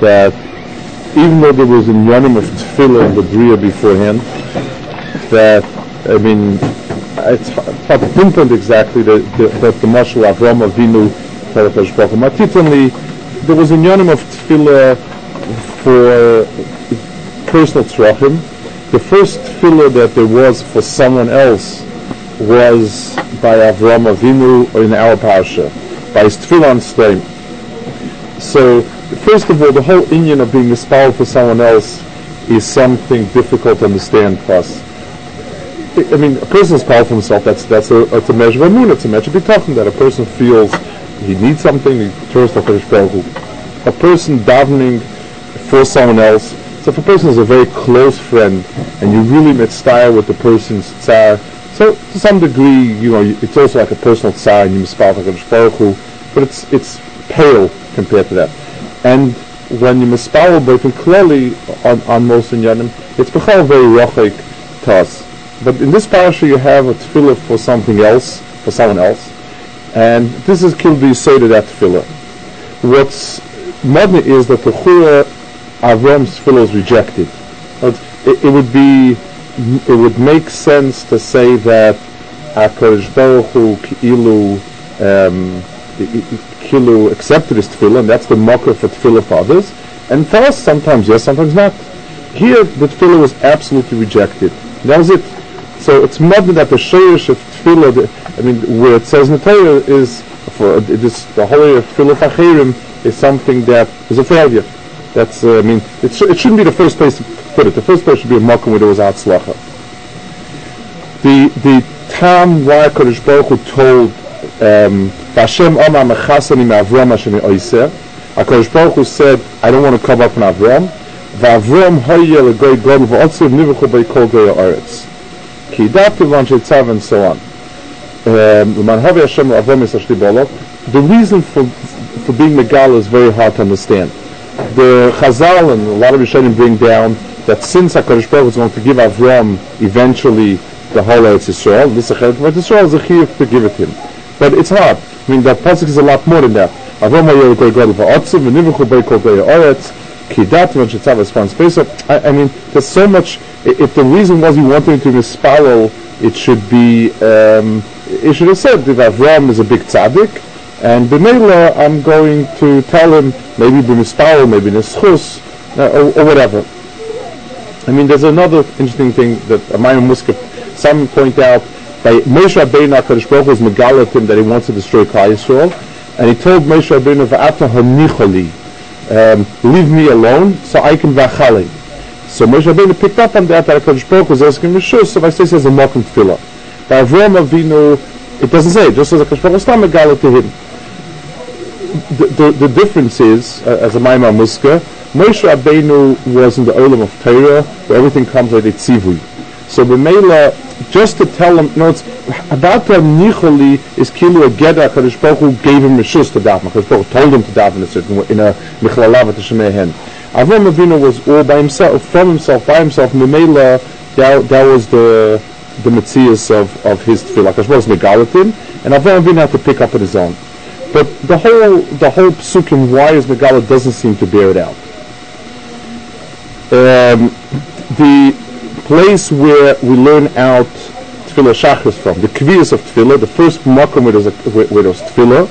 that even though there was a yanim of tefillah in the bria beforehand, that I mean, it's hard to pinpoint exactly that the, that the Mashal Avram Avinu Matitani, there was a yanim of tefillah for personal tzrachim. The first tefillah that there was for someone else was by Avram Avinu in our parsha, by his tefillah on Stein. So First of all, the whole Indian of being mispalled for someone else is something difficult to understand for us. I mean, a person is for himself, that's, that's a, it's a measure of moon, it's a measure of that a person feels he needs something, he turns to Kodesh Baruch A person davening for someone else, so if a person is a very close friend and you really mitzvah with the person's tsar, so to some degree, you know, it's also like a personal tsar and you mitzvah Kodesh Baruch but it's, it's pale compared to that. And when you mispal but clearly on, on most inyanim, it's bechal very rochik to us. But in this parasha you have a tefillah for something else, for someone else, and this is the say to that tefillah. What's modern is that the chura Avram's tefillah is rejected. It, it, would be, it would make sense to say that Hakadosh Baruch Hu Ki'ilu um, Kilu accepted his tefillah, and that's the mocker for tefillah for others. And for us, sometimes yes, sometimes not. Here, the tefillah was absolutely rejected. That was it. So it's modern that the shayish of tefillah, the, I mean, where it says in the Torah is, for this, the holy tefillah fachirim is something that is a failure. That's, uh, I mean, it, sh- it shouldn't be the first place to put it. The first place should be a mocker where there was atzlacha. The, the time why Kodesh Baruch Hu told Hashem Omar Mechasani Avram Hashem Oiseh. HaKadosh Baruch Hu said, I don't want to come up from Avram. V'Avram hoye legoy godel v'otziv nivuchu beikol goy ha'aretz. Ki dafti v'anshei and so on. Um, Hashem Avram Yisashli The reason for, for being Megal is very hard to understand. The Chazal and a lot of Rishonim bring down that since HaKadosh Baruch Hu is going to give Avram eventually the whole Eretz Yisrael, this Eretz Yisrael is a chiyuv to give it him. But it's hard. I mean, that pasuk is a lot more than that. Avram kidat I mean, there's so much. If the reason was he wanted to mispalel, it should be. Um, it should have said that Avram is a big tzaddik, and b'meila I'm going to tell him maybe b'mispalel, maybe neschus, uh, or, or whatever. I mean, there's another interesting thing that Amayim Muskif, some point out by Moshe Rabbeinu HaKadosh Baruch was megalit him that he wants to destroy Klal Yisrael, and he told Moshe Rabbeinu, "Va'ata hanicholi, um, leave me alone, so I can vachali." So Moshe Rabbeinu picked up on that that HaKadosh Baruch was asking Moshe, so I say says a mokum tefillah. By Avram Avinu, it doesn't say, it just says HaKadosh Baruch was not megalit to him. The, the, the difference is, uh, as a Maimah Muska, Moshe Rabbeinu was in the Olam of Torah, where everything comes like a tzivui. So B'meila, just to tell him, no, it's about the nicholi is kilu a geda. Kadosh Baruch Hu gave him rishus to daven. Kadosh Baruch told him to daven in a certain way, in a michlalav to shemehen. Avram Avinu was all by himself, from himself, by himself. B'meila, that, that was the the mitzias of, of his tefillah. Kadosh Baruch was megalatin, and Avram Avinu had to pick up on his own. But the whole the whole psukim why is megala doesn't seem to bear it out. Um, the place where we learn out Tefillah Shachris from, the Kviyas of Tefillah, the first Makom where there's, a, Tefillah,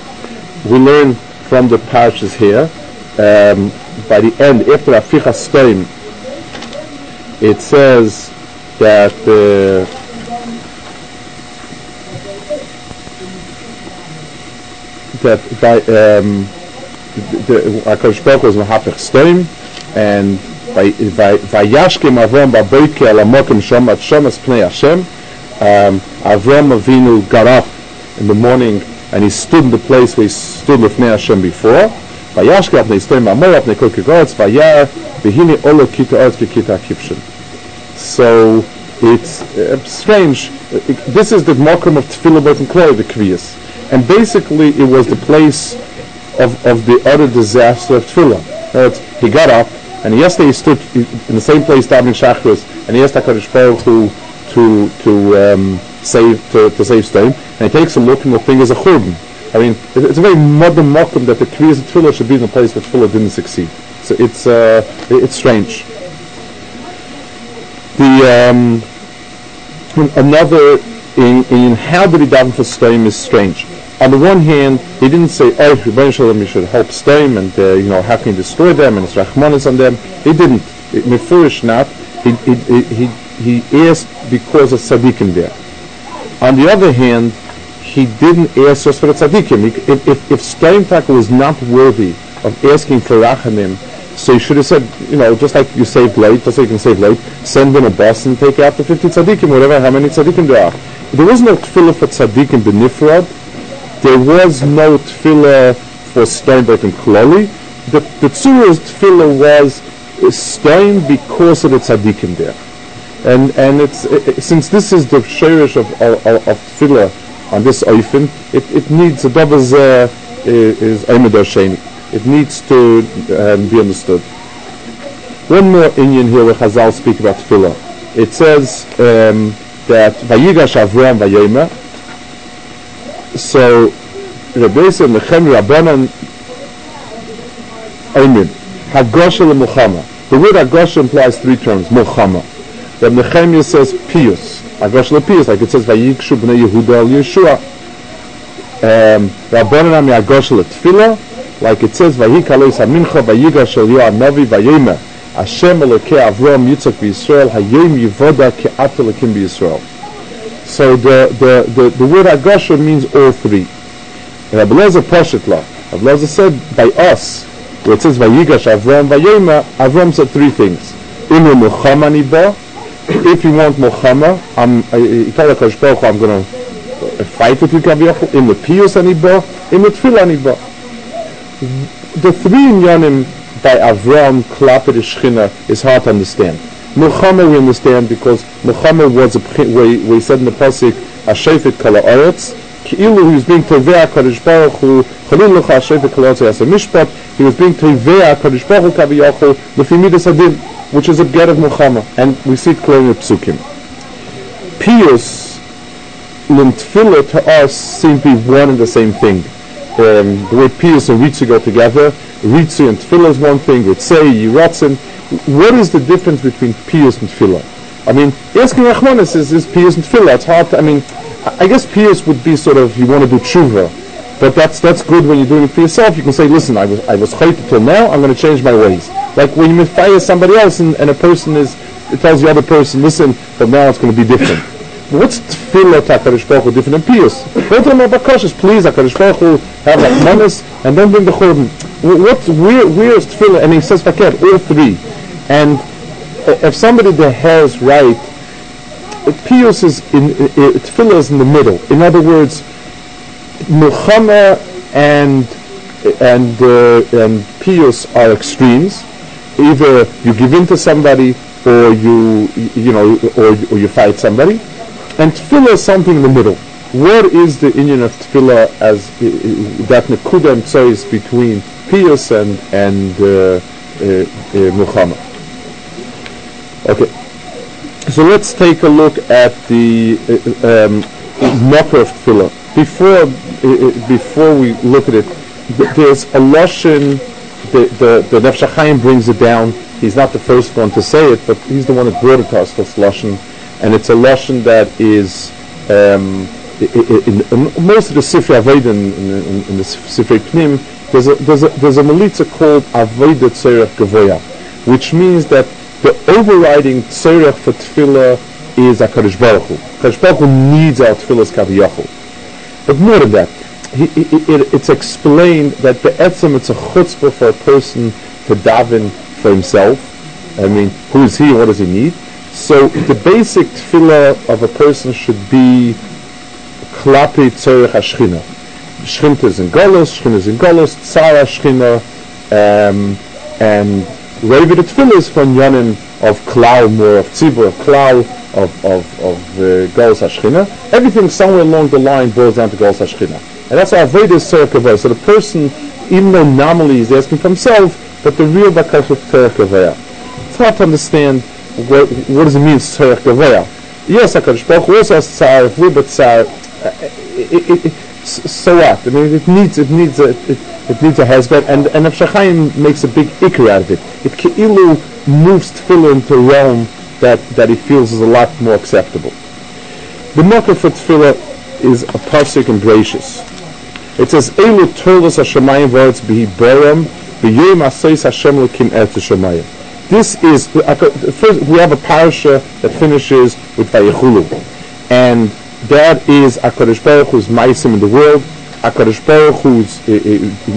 we learn from the parashas here. Um, by the end, after Aficha Stein, it says that uh, that by um, the, Akash Baruch was Stein, and Vayashkim Avram Baboike al Amokim Shom at Shomas Pnei Hashem. Avram Avinu got up in the morning and he stood in the place where he stood with Pnei Hashem before. Vayashke apnei stoim amor apnei koke goretz vayar v'hine olo kita oretz kikita kipshin. So it's uh, strange. This is the mokum of Tefillah Beit Kloy, the Kviyas. And basically it was the place of, of the utter disaster of Tefillah. Other he got up and yesterday he stood in the same place davening Shachris and he asked HaKadosh Baruch Hu to, to um, save, to, to save Stein and he takes a look and the thing is a churban. I mean, it- it's a very modern mokum that the Kviyas of Tefillah should be in a place where Tefillah didn't succeed. So it's, uh, it's strange. The um, another in, in how did he daven for Stein is strange. On the one hand, he didn't say, "Oh, Rebbeinu Shalom, you should help Stein, and uh, you know how can you destroy them and it's Rachmanis on them." He didn't. Mefurish not. He, he, he, he asked because of tzaddikim there. On the other hand, he didn't ask just for the tzaddikim. He, if if, if Stein Taka was not worthy of asking for Rachanim, so you should have said, you know, just like you saved late, just like you can save late, send in a bus and take out the 50 tzaddikim, whatever, how many tzaddikim there are. There was no tefillah for tzaddikim benifrad. There was no tefillah for Steinberg and Kloli. The, the tzura's tefillah was Stein because of the tzaddikim there. And and it's i i- since this is the shirish of of, of of tefillah on this oifen, it, it needs a double uh, is Eimed Sheni. It needs to um, be understood. One more Indian here where Chazal speak about tefillah. It says um, that Vayigash Avram Vayema. So Rabbi said Nechem Rabbanan Eimin Hagosha milchama. The word Hagosha implies three terms. milchama. Reb Nehemiah says pius. Hagosha pius, like it says Vayikshu Bnei Yehuda al Yeshua. Um, Rabbanan Ami Hagosha Tefillah, like it says Vayikalois Hamincha Vayigash al Yoah Navi Vayema. Hashem Elokei Avram Yitzchak v'Yisrael Hayom Yivoda Ke'at Elokim b'Yisrael. So the, the, the, the word Agosha means all three. And Abelazar Pashatla, Abelazar said by us, where it says Vayigash Avram Vayema, Avram said three things. Inu milchama Niba, if you want milchama, I'm, I, I'm going to uh, fight with you, in the Piyus Aniba, in the Tefillah Aniba. The three inyanim by Avram, Shechina is hard to understand. Muhammad we understand because milchama was a where he said in the pasuk Ashefet Kala Oretz Ki'ilu he was being Tovei HaKadosh Baruch Hu Chalil Lecha Ashefet Kala Yasa Mishpat he was being Tovei HaKadosh Baruch Hu Kaviyachol Lefi Midas Adin which is a get of milchama and we see it clearly in the psukim. Pius and Tefillah to us seem to be one and the same thing. Um, the way Pius and Ritzu go together, Ritzu and Tefillah is one thing, Ritzei, Yiratzin. What is the difference between Pius and Tefillah? I mean, asking Rachmanis is, is Pius and Tefillah. It's hard to, I mean, I guess Pius would be sort of, you want to do tshuva. But that's that's good when you're doing it for yourself. You can say, listen, I was I was chayt till now. I'm going to change my ways. Like when you fire somebody else and, and a person is it tells the other person, listen, but now it's going to be different. What's tefillah to HaKadosh Baruch Hu different than pious? Both of them are bakashas. Please, HaKadosh Baruch Hu, have manas and don't bring the churban. Wh- What, where, where is tefillah? And he says fakir, all three. And uh, if somebody there has right, pious is in, i- i- tefillah is in the middle. In other words, milchama and and uh, and pious are extremes. Either you give in to somebody, or you you know, or, or you fight somebody. And tefillah is something in the middle. What is the union of tefillah as uh, that nekuda and is between pious and and uh, uh, uh, milchama? Okay. So let's take a look at the uh, um, of tefillah. Before, uh, before we look at it, th- there's a lashon. The the the Nefesh brings it down. He's not the first one to say it, but he's the one that brought it to us. This lashon, and it's a lashon that is um, i- i- in, in most of the Sifrei Aveda in, in, in the Sifrei Pnim. There's a there's a there's a melitza called Aveda Tzerech Gavoya, which means that the overriding tzerech for tefillah is HaKadosh Baruch Hu. HaKadosh Baruch Hu needs our tefillahs kaviyachol. But more than that, he, he, it, it's explained that the etzem, it's a chutzpah for a person to daven for himself. I mean, who is he? What does he need? So the basic tefillah of a person should be klapi tzorech hashchina. Shchina is in Golos, Shchina is in Golos, Tzara Shchina, um, and Reva the Tefillah is from Yonim of Klau, more of Tzibur, of Klau, of, of, of uh, Golos HaShechina. Everything somewhere along the line boils down to Golos HaShechina. And that's Avodah is Tzorah So the person, even though nominally he's asking for himself, but the real Bakash of Tzorah It's hard to understand what, does it mean Tzorah Yes, HaKadosh Baruch Hu also has Tzar, but Tzar, so what? I mean, it needs, it needs a, it, it needs a hezbollah, and and Avshachayim makes a big ikr out of it. It keilu moves tefillah into a realm that that he feels is a lot more acceptable. The marker for tefillah is a pasuk and gracious. It says, "Elu tolos hashemayim v'aretz b'hi berem b'yom aseis Hashem lekim eretz shemayim." This is first we have a parasha that finishes with Vayichulu, and that is Hakadosh Baruch Hu's ma'asim in the world. Hakadosh Baruch Hu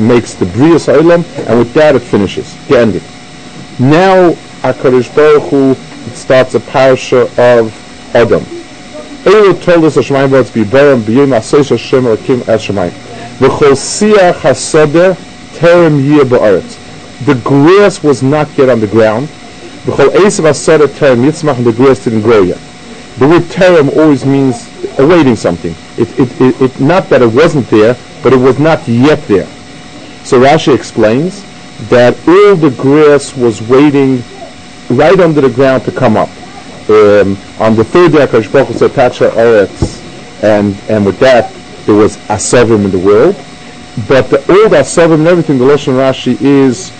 makes the Bria Olam, and with that it finishes. The ending. Now Hakadosh Baruch Hu starts a parasha of Adam. Elu told us Hashemayim Baruch be Baram b'yim asoy Hashem Elokim Hashemayim. V'chol siach hasodeh terem yeh ba'aretz. The grass was not yet on the ground. V'chol esav hasodeh terem yitzmach, and the grass didn't grow yet. The word terem always means awaiting something. It, it, it, it, not that it wasn't there, but it was not yet there. So Rashi explains that all the grass was waiting right under the ground to come up. Um, on the third day, Akash Baruch said, Tacha Eretz, and, and with that, there was Asavim in the world. But the old Asavim and everything, the Lashon Rashi is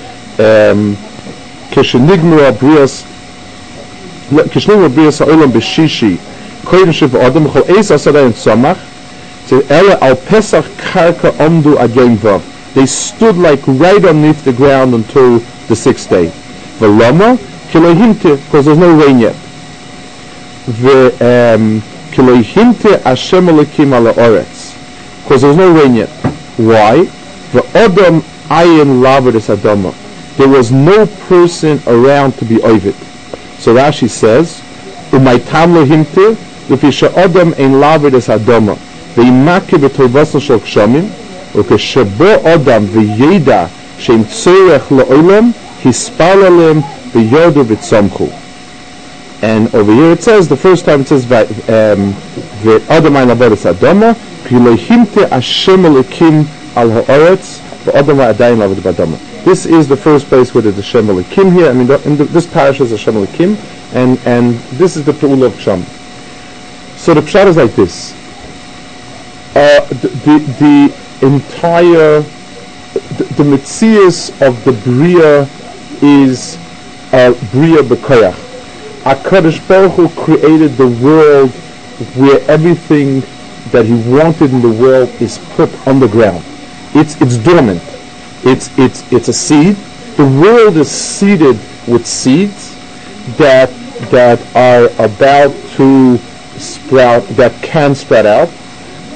adam khol es asada in samach to ela al pesach karka omdu again they stood like right underneath the ground until the sixth day. Kilohinte because there's no rain yet. The um kilohinte ashem alekim ala oretz because there's no rain yet. Why? The adam ayin lavedes adama there was no person around to be ovid. So Rashi says, "Umaytam lohimte lefisha adam ein lavid es adama veimake betovasa shel kshamim ukeshabo adam veyeda sheim tzorech laolam hispalalem beyodu v'tzamchu." And over here it says the first time it says um, ve'adam ein lavid es adama ki lohimte Hashem elikim al ha'oretz ve'adam ha'adayin lavid b'adama. This is the first place where there's the Shem Elikim here. I mean, the, the, this parish is a Shem Elikim, and, and this is the Pa'ul of Shem. So the pshat is like this. Uh, the, the, the, entire, the, the mitzias of the Bria is uh, Bria B'koyach. HaKadosh Baruch Hu created the world where everything that he wanted in the world is put on the ground. It's, it's dormant. It's, it's, it's a seed. The world is seeded with seeds that, that are about to sprout that can spread out,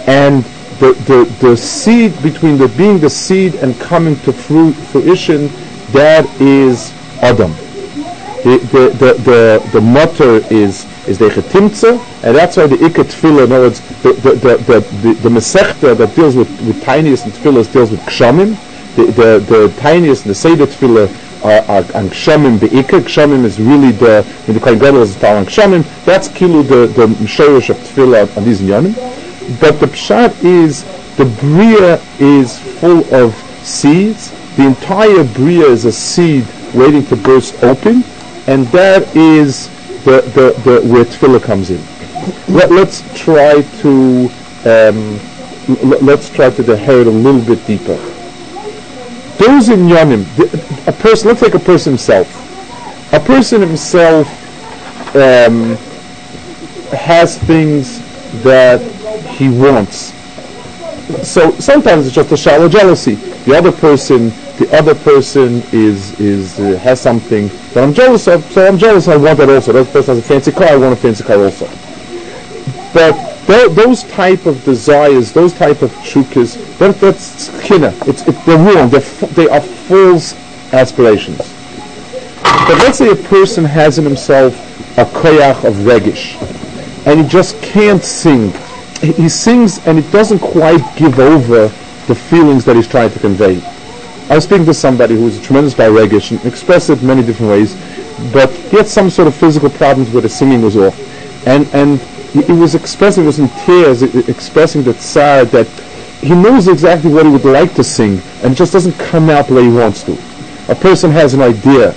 and the, the, the seed between the being the seed and coming to fruit, fruition, that is Adam. The the the the, the mutter is is the chetimtza, and that's why the ikat tefillah. In other words, the the the the, the, the that deals with with tiniest and deals with kshamim. The the the tiniest the seder tefillah are, are Kshamim Be'ikr. Is really the, in the Kohen Gadol is following Kshamim. That's Kilu, the, the Mshorish of Tefillah on these Yonim. But the Pshat is, the Bria is full of seeds. The entire Bria is a seed waiting to burst open. And that is the, the, the, where Tefillah comes in. Let, us try to, um, let's try to inherit a little bit deeper. Those in Yonim, a person, let's take a person himself. A person himself um, has things that he wants. So sometimes it's just a shallow jealousy. The other person, the other person is is uh, has something that I'm jealous of. So I'm jealous. I want that also. That person has a fancy car. I want a fancy car also. But those type of desires, those type of chukas, that, that's kina. It's, it, they're wrong. They're they are false aspirations. But let's say a person has in himself a koyach of regish, and he just can't sing. He sings and it doesn't quite give over the feelings that he's trying to convey. I was speaking to somebody who was a tremendous Bairegish and expressed it many different ways, but he had some sort of physical problems where the singing was off. And, and he, he was expressing, he was in tears, expressing that sad that he knows exactly what he would like to sing and it just doesn't come out the way he wants to. A person has an idea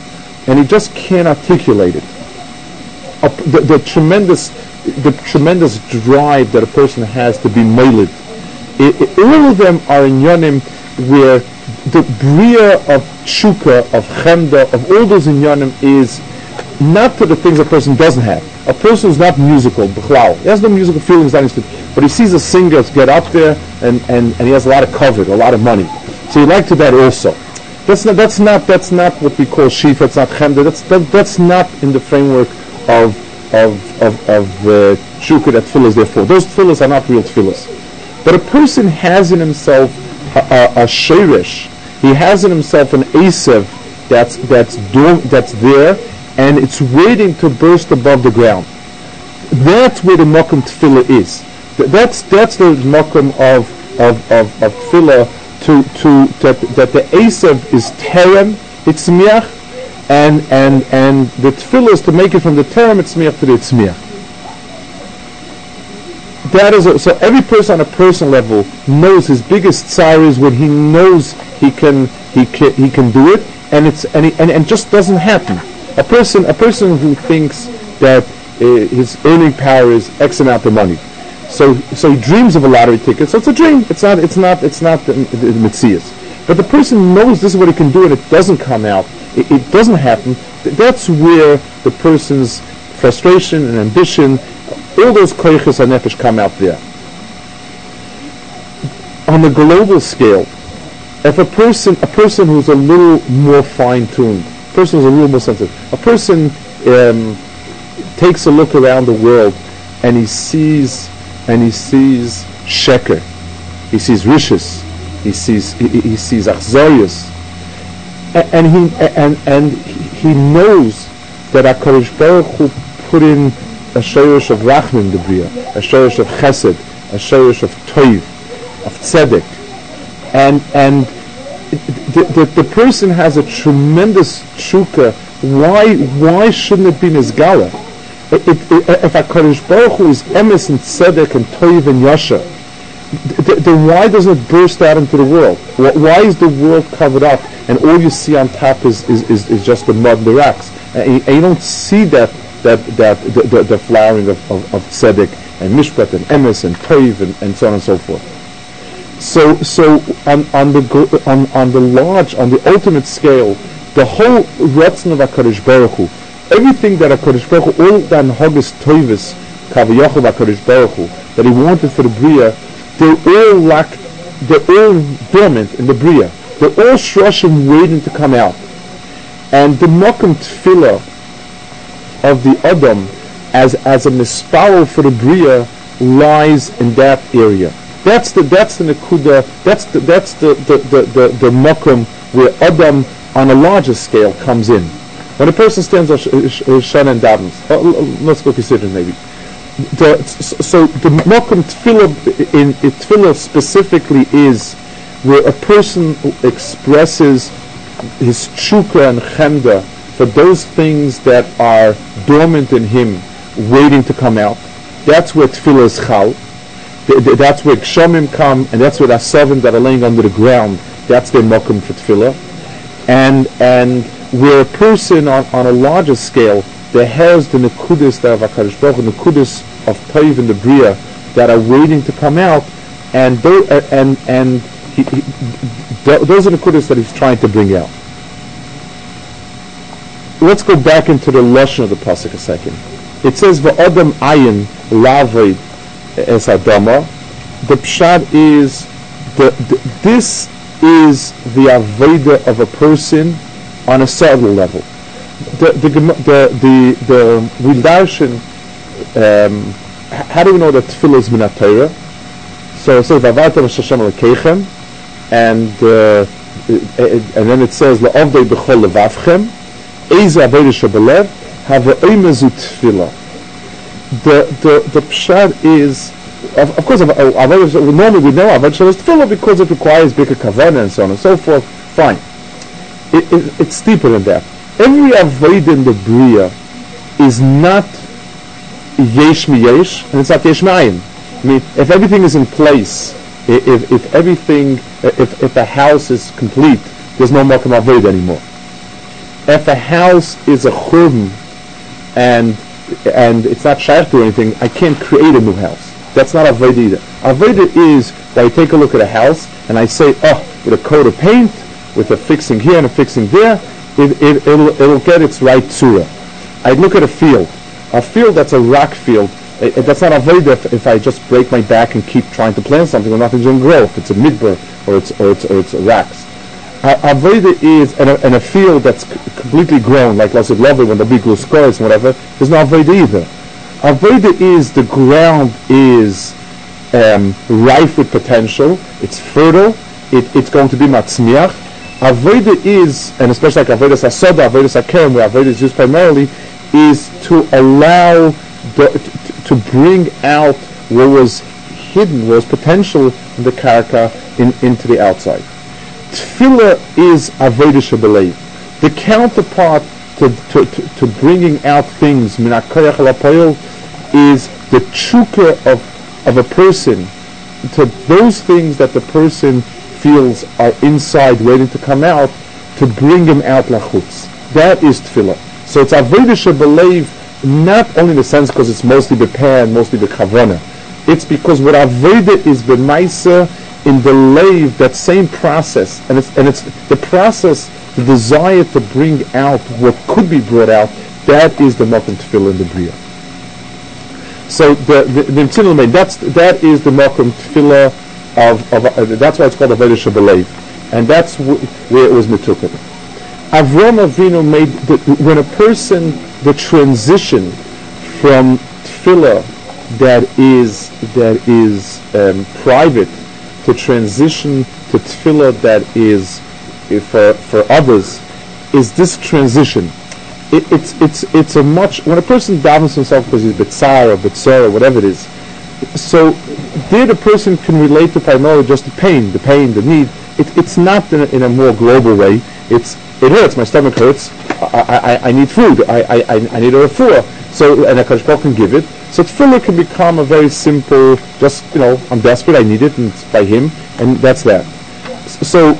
and he just can't articulate it. The, the, tremendous the tremendous drive that a person has to be moiled. all of them are in Yonim where the bria of shuka, of chemda, of all those in inyanim is not to the things a person doesn't have. A person who's not musical, b'chlau, he has no musical feelings, but he sees a singer get up there and, and, and he has a lot of cover, a lot of money. So he like to that also. That's not, that's not, that's not what we call shifa, it's not chemda, that's, that, that's not in the framework of, of, of, of uh, that tefillah therefore. Those tefillahs are not real tefillahs. But a person has in himself a, a, a he has in himself an asev that's, that's, do, that's there, and it's waiting to burst above the ground. That's where the Mokum Tefillah is. That's, that's the Mokum of, of, of, of Tefillah to, to, that, that the Asav is Terem, it's Miach, and, and, and the Tefillah is to make it from the Terem, it's Miach to the Tzmiach. That is a, so every person on a personal level knows his biggest tsar is when he knows he can he can he can do it and it's and, he, and, and just doesn't happen a person, a person who thinks that uh, his earning power is X amount of money, so so he dreams of a lottery ticket. So it's a dream. It's not. It's not. It's not the, the, the. But the person knows this is what he can do, and it doesn't come out. It, it doesn't happen. That's where the person's frustration and ambition, all those koiches and nefesh come out there. On the global scale, if a person, a person who's a little more fine-tuned, person is a more sensitive. A person um, takes a look around the world and he sees and he sees sheker, he sees rishis, he sees he, he sees achzorius, and, and he and and he knows that Hakadosh Baruch Hu put in a shayrish of rachmin the bria, a shayrish of chesed, a shayrish of toiv, of tzedek, and and the, the, the, person has a tremendous shuka. Why why shouldn't it be Nizgala? If, if HaKadosh Baruch Hu is emes and tzedek and toiv and yasha, then why doesn't it burst out into the world? Why is the world covered up and all you see on top is, is, is, is just the mud and the rocks? And you, and you don't see that that that the, the, the flowering of, of, of tzedek and mishpat and emes and toiv and, and so on and so forth. So, so on, on the on, on the large, on the ultimate scale, the whole Ratzon of Hakadosh Baruch Hu, everything that Hakadosh Baruch Hu, all that Haggis Toivis, Kavayachov Hakadosh Baruch Hu, that he wanted for the Bria, they're all lack, they're all dormant in the Bria. They're all shroshim waiting to come out. And the Mokum Tefillah of the Adam as, as a misparo for the Bria lies in that area. That's the that's the nekuda. That's the that's the the the the, the makom where Adam on a larger scale comes in. When a person stands on Shana and davens, uh, let's go consider maybe. The, so the mokum tefillah in tefillah specifically is where a person expresses his chukra and chemda for those things that are dormant in him, waiting to come out. That's where tefillah is chal that's where Gshomim come, and that's where the seven that are laying under the ground, that's their mokum for tefillah. And, and where a person on, on a larger scale, there has the nekudis that of the nekudis of Toiv and the Bria that are waiting to come out, and they, and, and he, he, those are the nekudis that he's trying to bring out. Let's go back into the lesson of the pasuk a second. It says, "Va'adam ayin lavoid as Adama. The pshat is the, the, this is the aveda of a person on a subtle level. The the the the, the Wildarshan, um, how do we know that tefillah is minat Torah? So it says vavata v'shashem lekechem, and uh, and then it says la'avdei b'chol levavchem, eze aveda shabalev, have a tefillah the the the pshat is of, of course, normally we know Avad Shabbos Tefillah because it requires bigger kavanah and so on and so forth. Fine. It, it, it's deeper than that. Every avoid in the Bria is not yesh mi yesh, and it's not yesh ayin. I mean, if everything is in place, if, if everything, if, if a house is complete, there's no makam avoid anymore. If a house is a churban and and it's not shaykh to anything, I can't create a new house. That's not avoid either. Avoid is that I take a look at a house and I say, oh, with a coat of paint, with a fixing here and a fixing there, it, it, it'll, it'll get its right surah. I look at a field, a field that's a rock field, it, that's not avoid if, if I just break my back and keep trying to plant something or nothing's going to grow, if it's a midbar or it's, or it's, or it's rocks. Uh, is in a, in a field that's completely grown, like Lasid Lovely when the big blue scores and whatever, there's no avoida either. Avoida is the ground is um, rife with potential, it's fertile, it, it's going to be matzmiach. Avoida is, and especially like Avoida Sasoda, Avoida Sakerem, where Avoida is used primarily, is to allow, the, to, to bring out what was hidden, what was potential in the karaka in, into the outside. Tefillah is Avodah Shabbalayv. The counterpart to, to, to, to bringing out things, Minakoyach Lapoil, is the chukah of, of a person, to those things that the person feels are inside waiting to come out, to bring them out lachutz. That is Tefillah. So it's Avodah Shabbalayv, not only in the sense because it's mostly Bepan, mostly the Kavana. It's because what Avodah is the B'maisa, in the lave, that same process, and it's, and it's the process, the desire to bring out what could be brought out, that is the Makom Tefillah in the Bria. So the the, the, the that's that is the Makom Tefillah of, of uh, that's why it's called a Vedish Belev, and that's wh- where it was mitukat. Avram Avinu made the, when a person the transition from tefillah that is that is um, private to transition to tefillah that is uh, for for others is this transition. It, it's it's it's a much when a person davens himself because he's bitzar or bitzar or whatever it is. So there the person can relate to primarily just the pain, the pain, the need. It, it's not in a, in a more global way. It's it hurts. My stomach hurts. I, I, I need food. I, I, I need a refuah. So and a Baruch can give it. So tefillah can become a very simple, just you know, I'm desperate, I need it, and it's by him, and that's that. So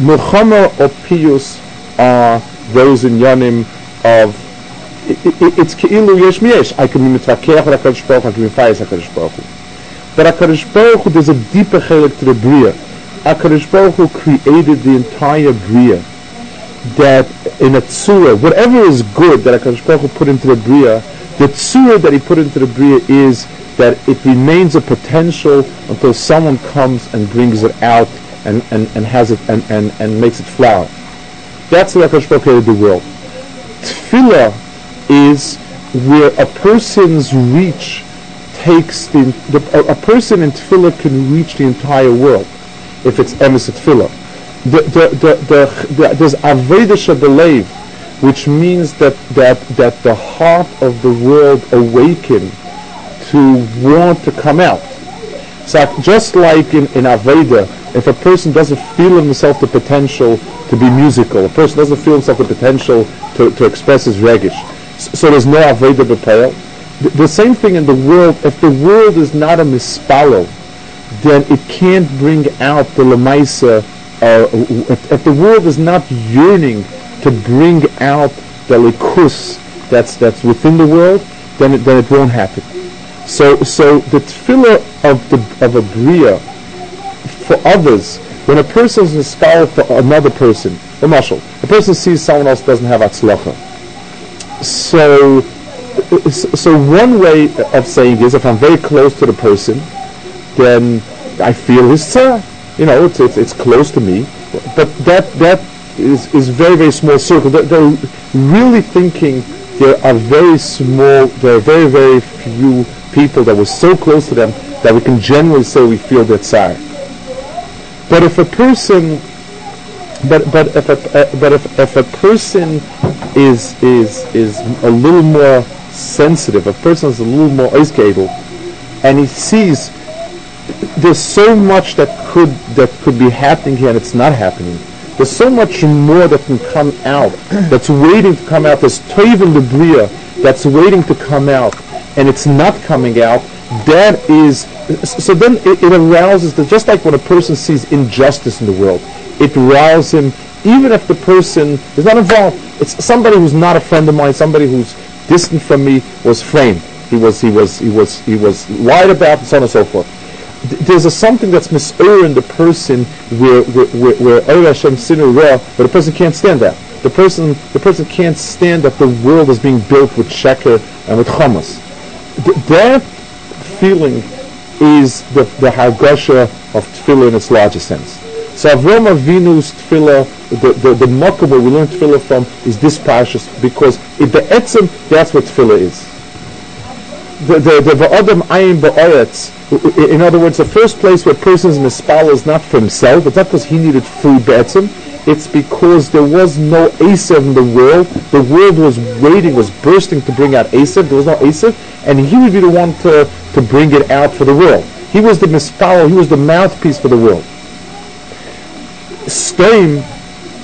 milchama or pius are those in yanim of it, it, it's keilu yesh miyesh. I can be mitvakeach with Hakadosh Baruch, I can be fayis Hakadosh Baruch. But Hakadosh Baruch there's a deeper chelik to the bria. Hakadosh Baruch created the entire bria. That in a tzura, whatever is good that Hakadosh Baruch put into the bria, the tzura that he put into the bria is that it remains a potential until someone comes and brings it out and, and, and has it and, and, and makes it flower. That's the Hu created the world. Tefillah is where a person's reach takes the, the a, a, person in tefillah can reach the entire world if it's emes tefillah. The, the, the, the, the, there's shabalev, which means that, that, that the heart of the world awaken to want to come out. So just like in, in Aveda, if a person doesn't feel himself the potential to be musical, a person doesn't feel himself the potential to, to express his regish, so there's no Aveda B'Peil. The, the same thing in the world, if the world is not a mispalo, then it can't bring out the Lamaisa, uh, if, if the world is not yearning to bring out the likus that's, that's within the world, then it, then it won't happen. So, so the tefillah of the of a bria for others, when a person is a scholar for another person, a marshal, a person sees someone else doesn't have atzlacha. So, so one way of saying is, if I'm very close to the person, then I feel his tzara. You know, it's, it's, it's close to me, but that that is, is very very small circle. They're, they're really thinking there are very small, there are very very few people that were so close to them that we can generally say we feel their tzar. But if a person, but but if a, uh, but if, if a person is is is a little more sensitive, a person is a little more able, and he sees there's so much that could that could be happening here and it's not happening. There's so much more that can come out, that's waiting to come out. There's toiv in the bria that's waiting to come out, and it's not coming out. That is, so then it, it arouses, the, just like when a person sees injustice in the world, it rouses him, even if the person is not involved. It's somebody who's not a friend of mine, somebody who's distant from me, was framed. He was, he was, he was, he was lied about, and so on and so forth there's a something that's misur in the person where where where, Hashem sinner but the person can't stand that. The person the person can't stand that the world is being built with sheker and with chamas. Th- that feeling is the the hargasha of tefillah in its largest sense. So Avram Avinu's tefillah, the the, the we learn tefillah from is this parashas because it, the etzim that's what tefillah is. The the the va'adam ayin ba'aretz in other words, the first place where person's mispal is not for himself, it's not because he needed food be'etzim, it's because there was no Esav in the world. The world was waiting, was bursting to bring out Esav. There was no Esav, and he would be the one to, to bring it out for the world. He was the mispal, he was the mouthpiece for the world. Stein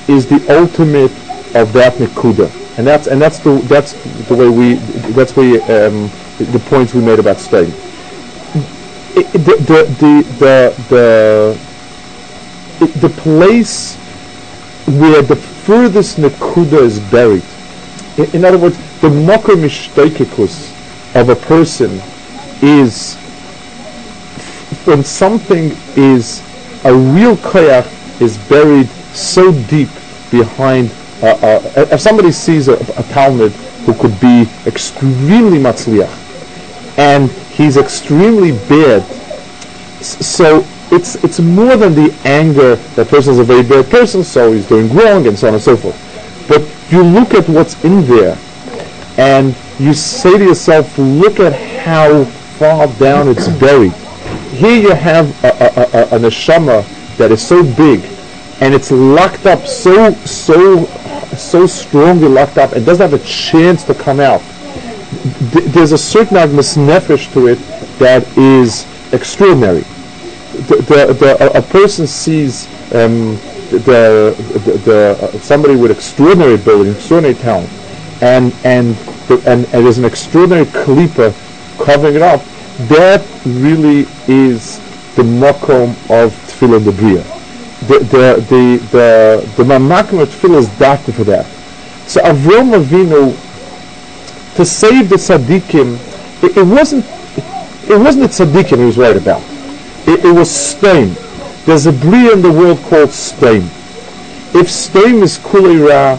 is the ultimate of that nikuda, and that's and that's the that's the way we that's where um, the points we made about Stein the the the the the, place where the furthest nakuda is buried. In, in other words, the mocker mishtaikikus of a person is when something is a real koyach is buried so deep behind. Uh, uh, if somebody sees a, a Talmud who could be extremely matzliach, and he's extremely bad. So it's it's more than the anger that person is a very bad person, so he's doing wrong and so on and so forth. But you look at what's in there, and you say to yourself, look at how far down it's buried. Here you have a, a, a, a neshama that is so big, and it's locked up so so so strongly locked up, and doesn't have a chance to come out there's a certain agmas nefesh to it that is extraordinary. The, the, the, a, a, person sees um, the, the, uh, somebody with extraordinary ability, extraordinary talent, and and and, and there's an extraordinary klipa covering it up. That really is the makom of tefillah the. The the the the the makom of tefillah is doctor for that. So Avram Avinu to save the tzaddikim, it, it wasn't it wasn't the tzaddikim he was worried about. It, it was Stein. There's a bria in the world called Stein. If Stein is kuli ra,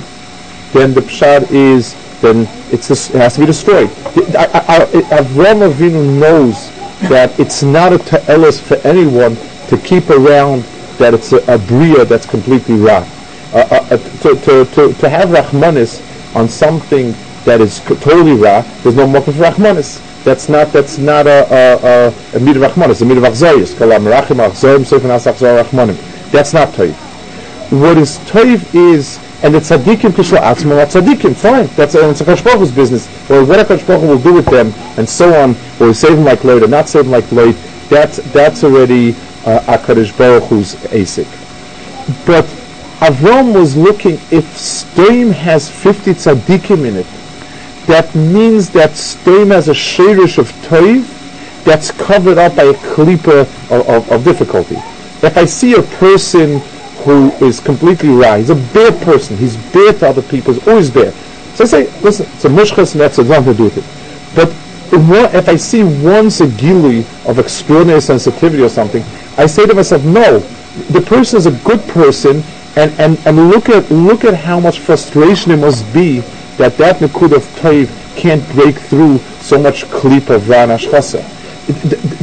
then the pshad is then it's it has to be destroyed. Avram Avinu knows that it's not a ta'elis for anyone to keep around that it's a, a bria that's completely ra. Uh, uh, uh to, to, to, to have rachmanis on something that is totally ra, there's no mokum for rachmanis. That's not that's not a a, a, a midah a midah achzayis. Kalam rachim achzayim sefen asachzor rachmanim. That's not toiv. What is toiv is and the tzaddikim kishla atzma what tzaddikim, fine. That's a, it's a Kadosh business. Or what a Kadosh will do with them, and so on, or save them like Lloyd, or not save them like Lloyd, that's, that's already uh, HaKadosh Baruch Hu's ASIC. But Avram was looking, if Stoim has 50 tzaddikim in it, that means that stem as a shirish of toiv that's covered up by a klipa of, of, of, difficulty. If I see a person who is completely right, he's a bad person, he's bad to other people, he's always bad. So I say, listen, it's a mushkas and that's nothing to do with it. But if I see once a gili of extraordinary sensitivity or something, I say to myself, no, the person is a good person, and, and, and look at look at how much frustration it must be that that Nikud of Toiv can't break through so much Klip of Ran Ashchasa.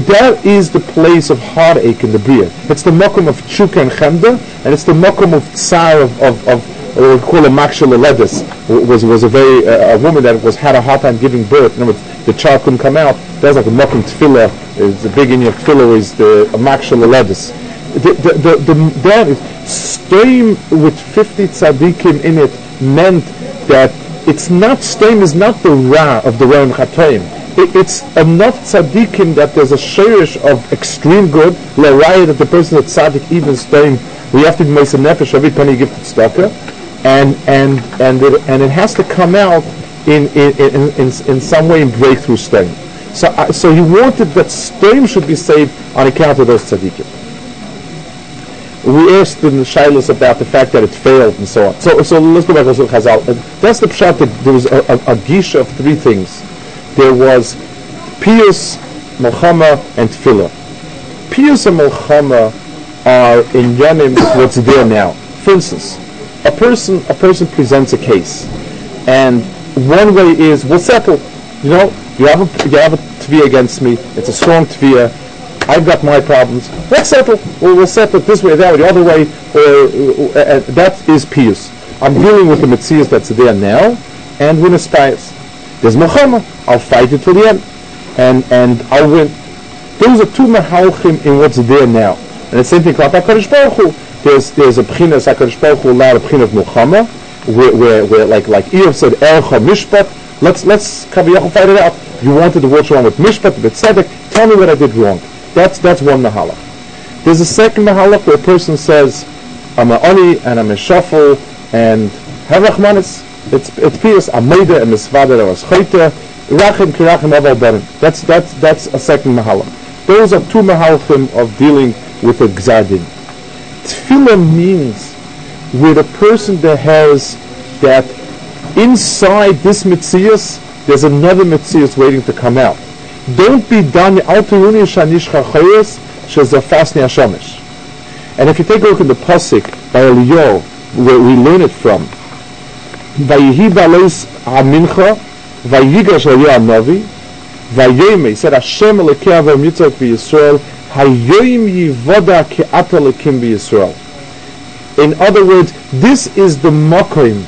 That is the place of heartache in the Bria. It's the Mokum of Chukka and Chemda, and it's the Mokum of Tsar of, of, of what we call a Makshal Ledis, was, was a very, uh, a woman that was, had a hard time giving birth. Words, the child couldn't come out. That's like a Mokum Tefillah, is the in of Tefillah is the Makshal Ledis. The, the, the, the, that is, staying with 50 tzaddikim in it meant that it's not stem is not the ra of the Ram Chatoim. It, it's enough tzaddikim that there's a shirish of extreme good, la that the person is tzaddik even stem We have to be Mesa Nefesh every penny you give to tzedakah, and and and it, and it has to come out in in, in, in, in some way in breakthrough stain. So uh, so he wanted that stain should be saved on account of those tzaddikim. We asked in the Shilas about the fact that it failed and so on. So so let's go back to Chazal. That's the pshat that there was a, a, a gisha of three things. There was pious, milchama, and Tefillah. Pious and milchama are in Yanim what's there now. For instance, a person a person presents a case, and one way is we'll settle. You know, you have a you have a tvia against me. It's a strong tvia. I've got my problems. Let's settle. We'll, settle it this way, that way, the other way. Or uh, uh, that is pious. I'm dealing with the mitzias that's there now, and we're aspires. There's milchama. I'll fight it till the end, and and I'll win. Those are two mahalchim in what's there now. And the same thing about HaKadosh Baruch Hu. There's, there's a b'china, HaKadosh Baruch Hu allowed a b'china of Muhammad, where, where, where like, like Eob said, Ercha Mishpat, let's, let's, Kaviyachal fight it out. You wanted to watch wrong with Mishpat, with Tzedek, tell me what I did wrong. That's, that's one mahalach. There's a second mahalach where a person says, I'm a ani and I'm a shuffle and have Rachmanis. It's, it's pious, I'm a meida and misvada, I was chayte, rachim kirachim aval. That's, that's, that's a second mahalach. Those are two mahalchim of dealing with a gzadin. Means with a person that has that inside this mitzias, there's another mitzias waiting to come out. Don't be done alturuni shanish chachayos shezafasni hashamish. And if you take a look at the pasuk by Eliyahu, where we learn it from, Vayihi balois hamincha, vayigash Eliyahu Navi, Vayeme said Hashem Elokei Avraham Yitzchak v'Yisrael Hayoim Yivoda Ke'ata Elokim v'Yisrael. In other words, this is the makom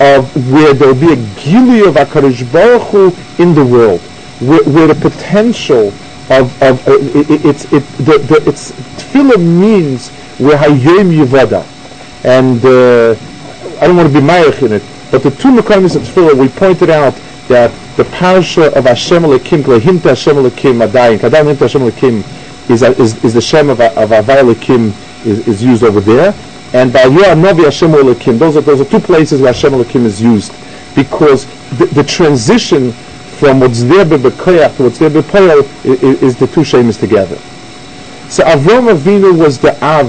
of where there will be a gili of Hakadosh Baruch Hu in the world, where, where the potential of of uh, it, it's it the, the it's tefillah means where Hayoim Yivoda, and uh, I don't want to be mayach in it, but the two makomis of tefillah we pointed out that the parsha of Hashem Elokim, Klehimta Hashem Elokim Adayin, Kadam Himta Hashem Elokim is, is, is the Shem of, of Avai Elokim is, is used over there. And by Yoah Novi Hashem Elokim, those are, those are two places where Hashem Elokim is used. Because the, the transition from what's there b'bekoyach to what's there b'poyel is, is the two shemis together. So Avram Avinu was the Av,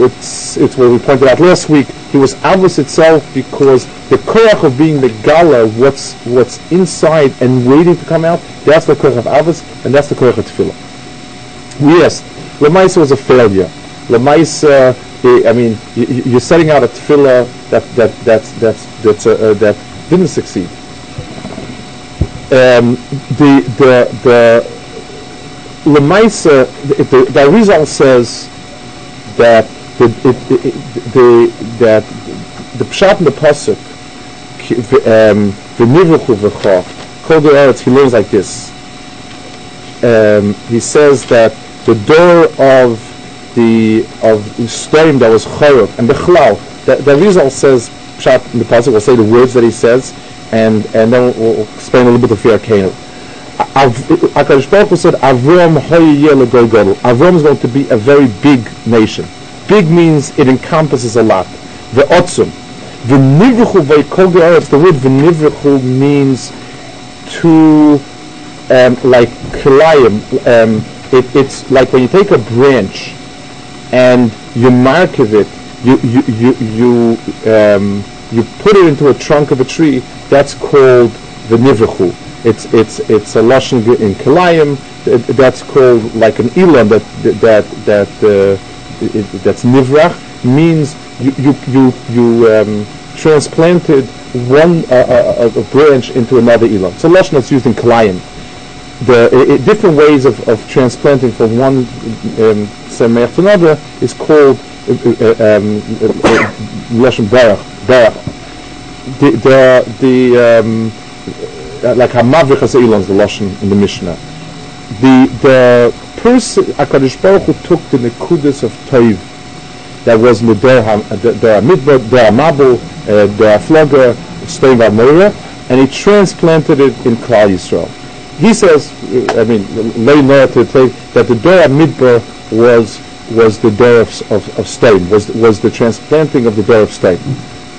it's, it's what we pointed out last week, he was Avos itself because the koach of being the gala, what's what's inside and waiting to come out, that's the koach of Avos, and that's the koach of Tefillah. Yes, Lemaisa was a failure. Lemaisa, I mean, you're setting out a Tefillah that that that's that's that's uh, that didn't succeed. Um, the the the Lemaisa, the, the, the says that the, it, it, the, that the pshat in the pasuk, the nivruchu v'cha, kol eretz, he learns like this. Um, he says that the door of the of Stoim that was chayov and the chlal, the, result says pshat in the pasuk. We'll say the words that he says, and and then we'll, we'll explain a little bit of Yarkenu. Akadosh Baruch Hu said, Avram Avram is going to be a very big nation. Big means it encompasses a lot. The otzum. The nivruchu v'kol the word v'nivruchu means to, um, like kilayim, um, it, it's like when you take a branch and you mark it, you, you, you, you, um, you put it into a trunk of a tree, that's called the nivruchu. It's, it's, it's a lashon in kilayim, that's called like an elam that, that, that, uh, that's nivrach means you you you, you um, transplanted one uh, a, a, branch into another elam. So lashon that's used in kalayim. The it, different ways of, of transplanting from one um, to another is called uh, uh um, lashon berach berach. The the, the um, like hamavich has elon the lashon in the Mishnah. The the person, HaKadosh Baruch Hu took the Nekudas of Toiv that was in the Dor HaMidbar, Dor HaMabul, uh, Dor HaFlogger, Stein Moira, and he transplanted it in Klal Yisrael. He says, I mean, Lay to say that the Dor HaMidbar was was the door of, of, of stain, was, was the transplanting of the door of stain.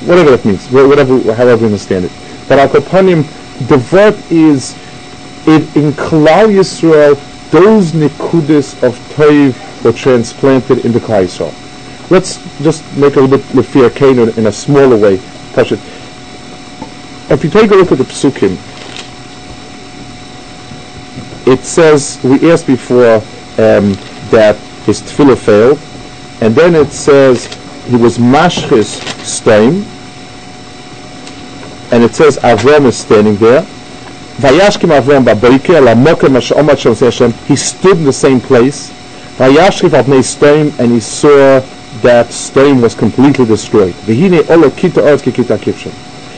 Whatever that means, whatever, however you understand it. But Al Kapanim, the verb is, it, in Klal Yisrael, those Nikudis of Toiv were transplanted into Klal Yisrael. Let's just make a little bit Lefir Kane in a smaller way. Touch it. If you take a look at the Psukim, it says, we asked before um, that his tefillah failed, and then it says he was mashchis stein, and it says Avram is standing there. Vayashkim Avram ba'boike la mokem ha'shomat shel Hashem. He stood in the same place. Vayashkim avnei stein, and he saw that stein was completely destroyed. V'hine olo kita oretz ki kita kivshem.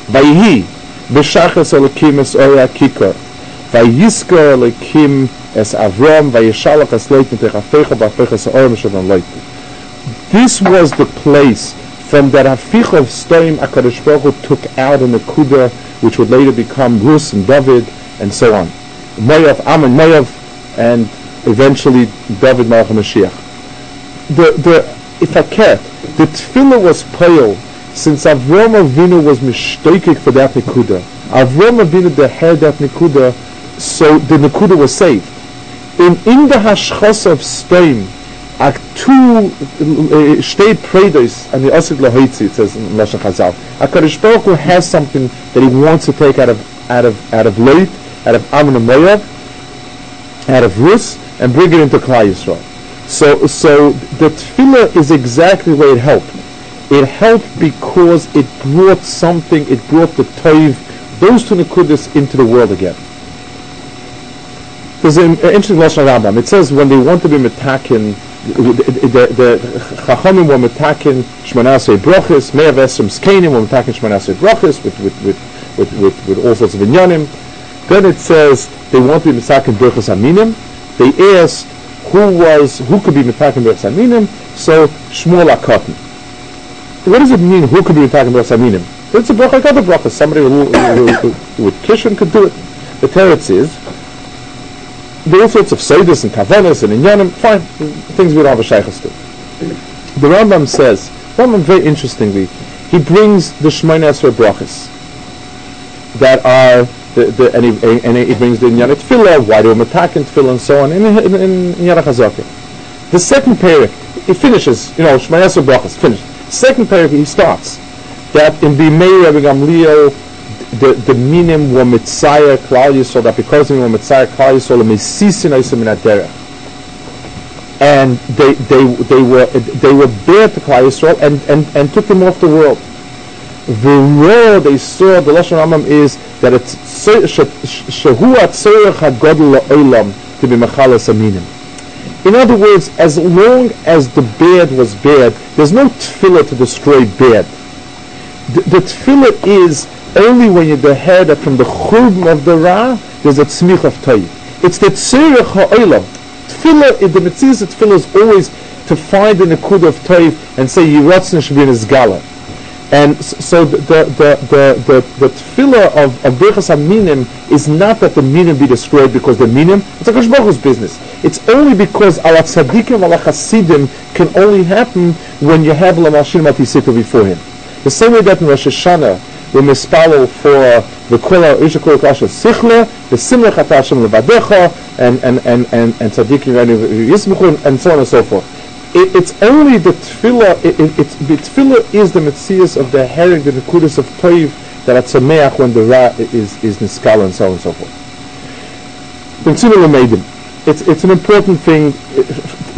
Vayhi b'shachas elokim es oya kikor. Vayisker elokim es Avram vayishalach es leitin techafecha ba'afecha se'orim. This was the place from that Hafich of Stoim HaKadosh Baruch Hu took out in the which would later become Rus and David, and so on. Moav, Ammon, Moav, and eventually David Malach Mashiach. The, the, if I can, the Tefillah was pale since Avram Avinu was mishtakik for that Nekuda. Avram Avinu the head that Nekuda, so the Nekuda was saved. In, in the Hashchos of Stoim, ak two uh, state predos and the osid lahoitzi it says in Lashon Chazal. HaKadosh Baruch Hu has something that he wants to take out of out of out of Loit, out of Ammon and out of Rus, and bring it into Klal Yisrael. So so the tefillah is exactly where it helped. It helped because it brought something. It brought the toiv, those two nekudas into the world again. There's an interesting Lashon Rambam. It says when they want to be metakin the Chachamim were metakin Shmanasei Brochis, Me'av Esrim Skanim were metakin Shmanasei Brochis with with, with, with, with, with all sorts of inyanim. Then it says they want to be metakin Brochis Aminim. They asked who was who could be metakin Brochis Aminim. So Shmuel Akotin. What does it mean? Who could be metakin Brochis Aminim? It's a bracha, other bracha. Somebody who with kishon could do it. The teretz is there are all sorts of Seidus and Kavanas and Inyanim, fine, things we don't have a Shaykhas to. The Rambam says, Rambam very interestingly, he brings the Shemaine Esra Brachas that are, the, the, and, he, and he brings the Inyan Tefillah, why do attack in Tefillah and so on, in, in, in. The second parak, he finishes, you know, Shemaine Esra Brachas, finished. Second parak, he starts, that in the Meir Rabbi Gamliel, the the minim were mitzayah klal yisrael that because they were mitzayah klal yisrael mesisin oisim in adera and they they they were they were bare to klal yisrael and and and took them off the world. The world they saw the lashon Rambam is that it's shehu atzorech hagodol la'olam to be mechalas aminim in other words, as long as the bad was bad, there's no tefillah to destroy bad. The, the tefillah is only when you're the head that from the churban of the Ra, there's a tzmich of Tayyib. It's the tzirich ha'olam. Tefillah, the mitzvah tefillah is always to find the nekud of Tayyib and say Yiratzin should be in gala. And so the the the the, the, tefillah of, of Birchas Aminim is not that the minim be destroyed because the minim, it's a Baruch's business. It's only because ala tzadikim ala chasidim can only happen when you have lamashim atisita before him. The same way that in Rosh Hashanah, we mispalel for the kula ishakul kasha sichla, the simla chatashim levadecha, and and and and and tzaddikim yismuchun, and so on and so forth. It, it's only the tefillah. It, it, it's the tefillah is the mitzias of the herring, the nekudas of toiv that at sameach when the ra is is niskala and so on and so forth. It's it's an important thing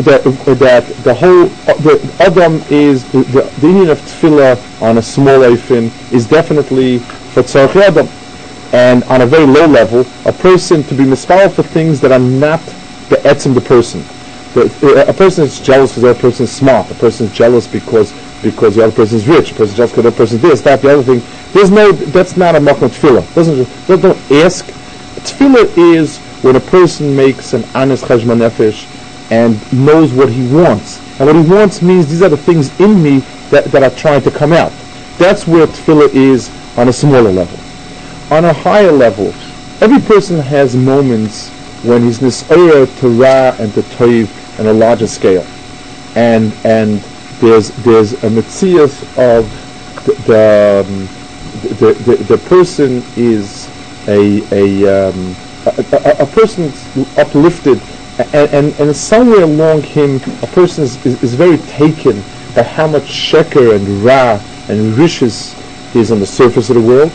that that the whole the Adam is the, the union of tefillah on a small eifin is definitely for tzarech Adam, and on a very low level, a person to be mispal for things that are not the etzim the person. The, a person is jealous because the other person is smart. A person is jealous because because the other person is rich. A person is jealous because the other person is this, that, the other thing. There's no. That's not a makom tefillah. Doesn't don't, don't ask. Tefillah is when a person makes an honest cheshbon nefesh and knows what he wants. And what he wants means these are the things in me that, that are trying to come out. That's where tefillah is on a smaller level. On a higher level, every person has moments when he's nis'ayah to ra and to toiv on a larger scale. and and there's there's a mitzias of the the, um, the, the, the person is a a, um, a, a, a person uplifted and, and, and somewhere along him a person is, is, is very taken by how much sheker and ra and rishis is on the surface of the world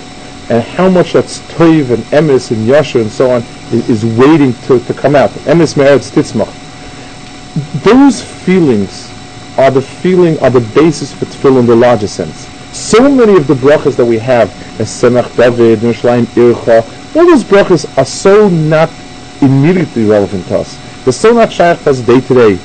and how much that's toiv and emes and yasher and so on is, is waiting to, to come out. Emes me'eretz titzmach. Those feelings are the feeling, are the basis for tefillah in the larger sense. So many of the brachas that we have, as Semach David, Yerushalayim Ircha, all those brachas are so not immediately relevant to us. They're so not shaykh us day to day.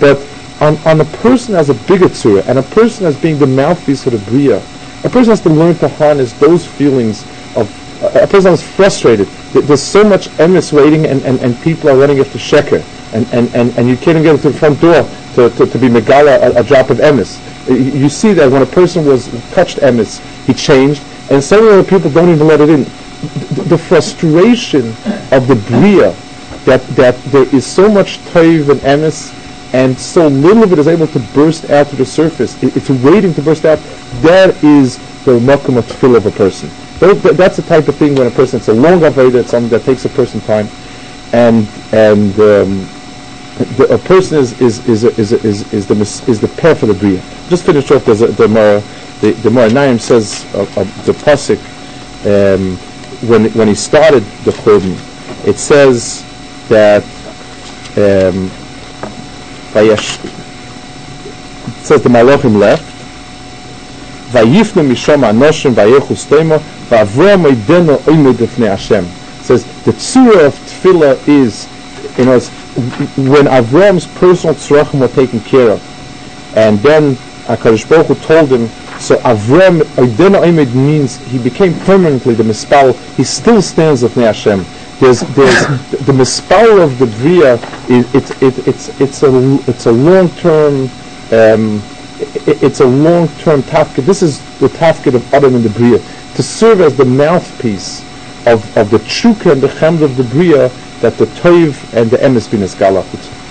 But on, on a person as a bigger and a person as being the mouthpiece of the bria, a person has to learn to harness those feelings of a person is frustrated. There's so much emes waiting, and, and, and people are running after sheker, and, and, and, and you can't even get to the front door to, to, to be megala a, a drop of emes. You see that when a person was touched emes, he changed, and of the people don't even let it in. The, the frustration of the bria that that there is so much toiv and emes, and so little of it is able to burst out to the surface. It, it's waiting to burst out. That is the makom of tefillah of a person. That's the type of thing when a person, it's a long avodah, it's something that takes a person time, and and um, the, a person is is is is is, is the is the pair for the bria. Just finish off. A, the Mara, the the Mara Naim says uh, uh, the pasuk um, when when he started the churban, it says that um, it says the Malachim left. Vayifnu says the tzura of tefillah is, you know, when Avrom's personal tzrachim were taken care of, and then HaKadosh Baruch Hu told him, so Avram, oideno oimed means he became permanently the mispal, he still stands with Hashem there's there's the mispal of the bria is it's it, it's it's a it's a long term um, it, it's a long term tafkid. This is the tafkid of Adam and the bria to serve as the mouthpiece of, of the chukah and the chemd of the bria that the toiv and the emes bin galachut.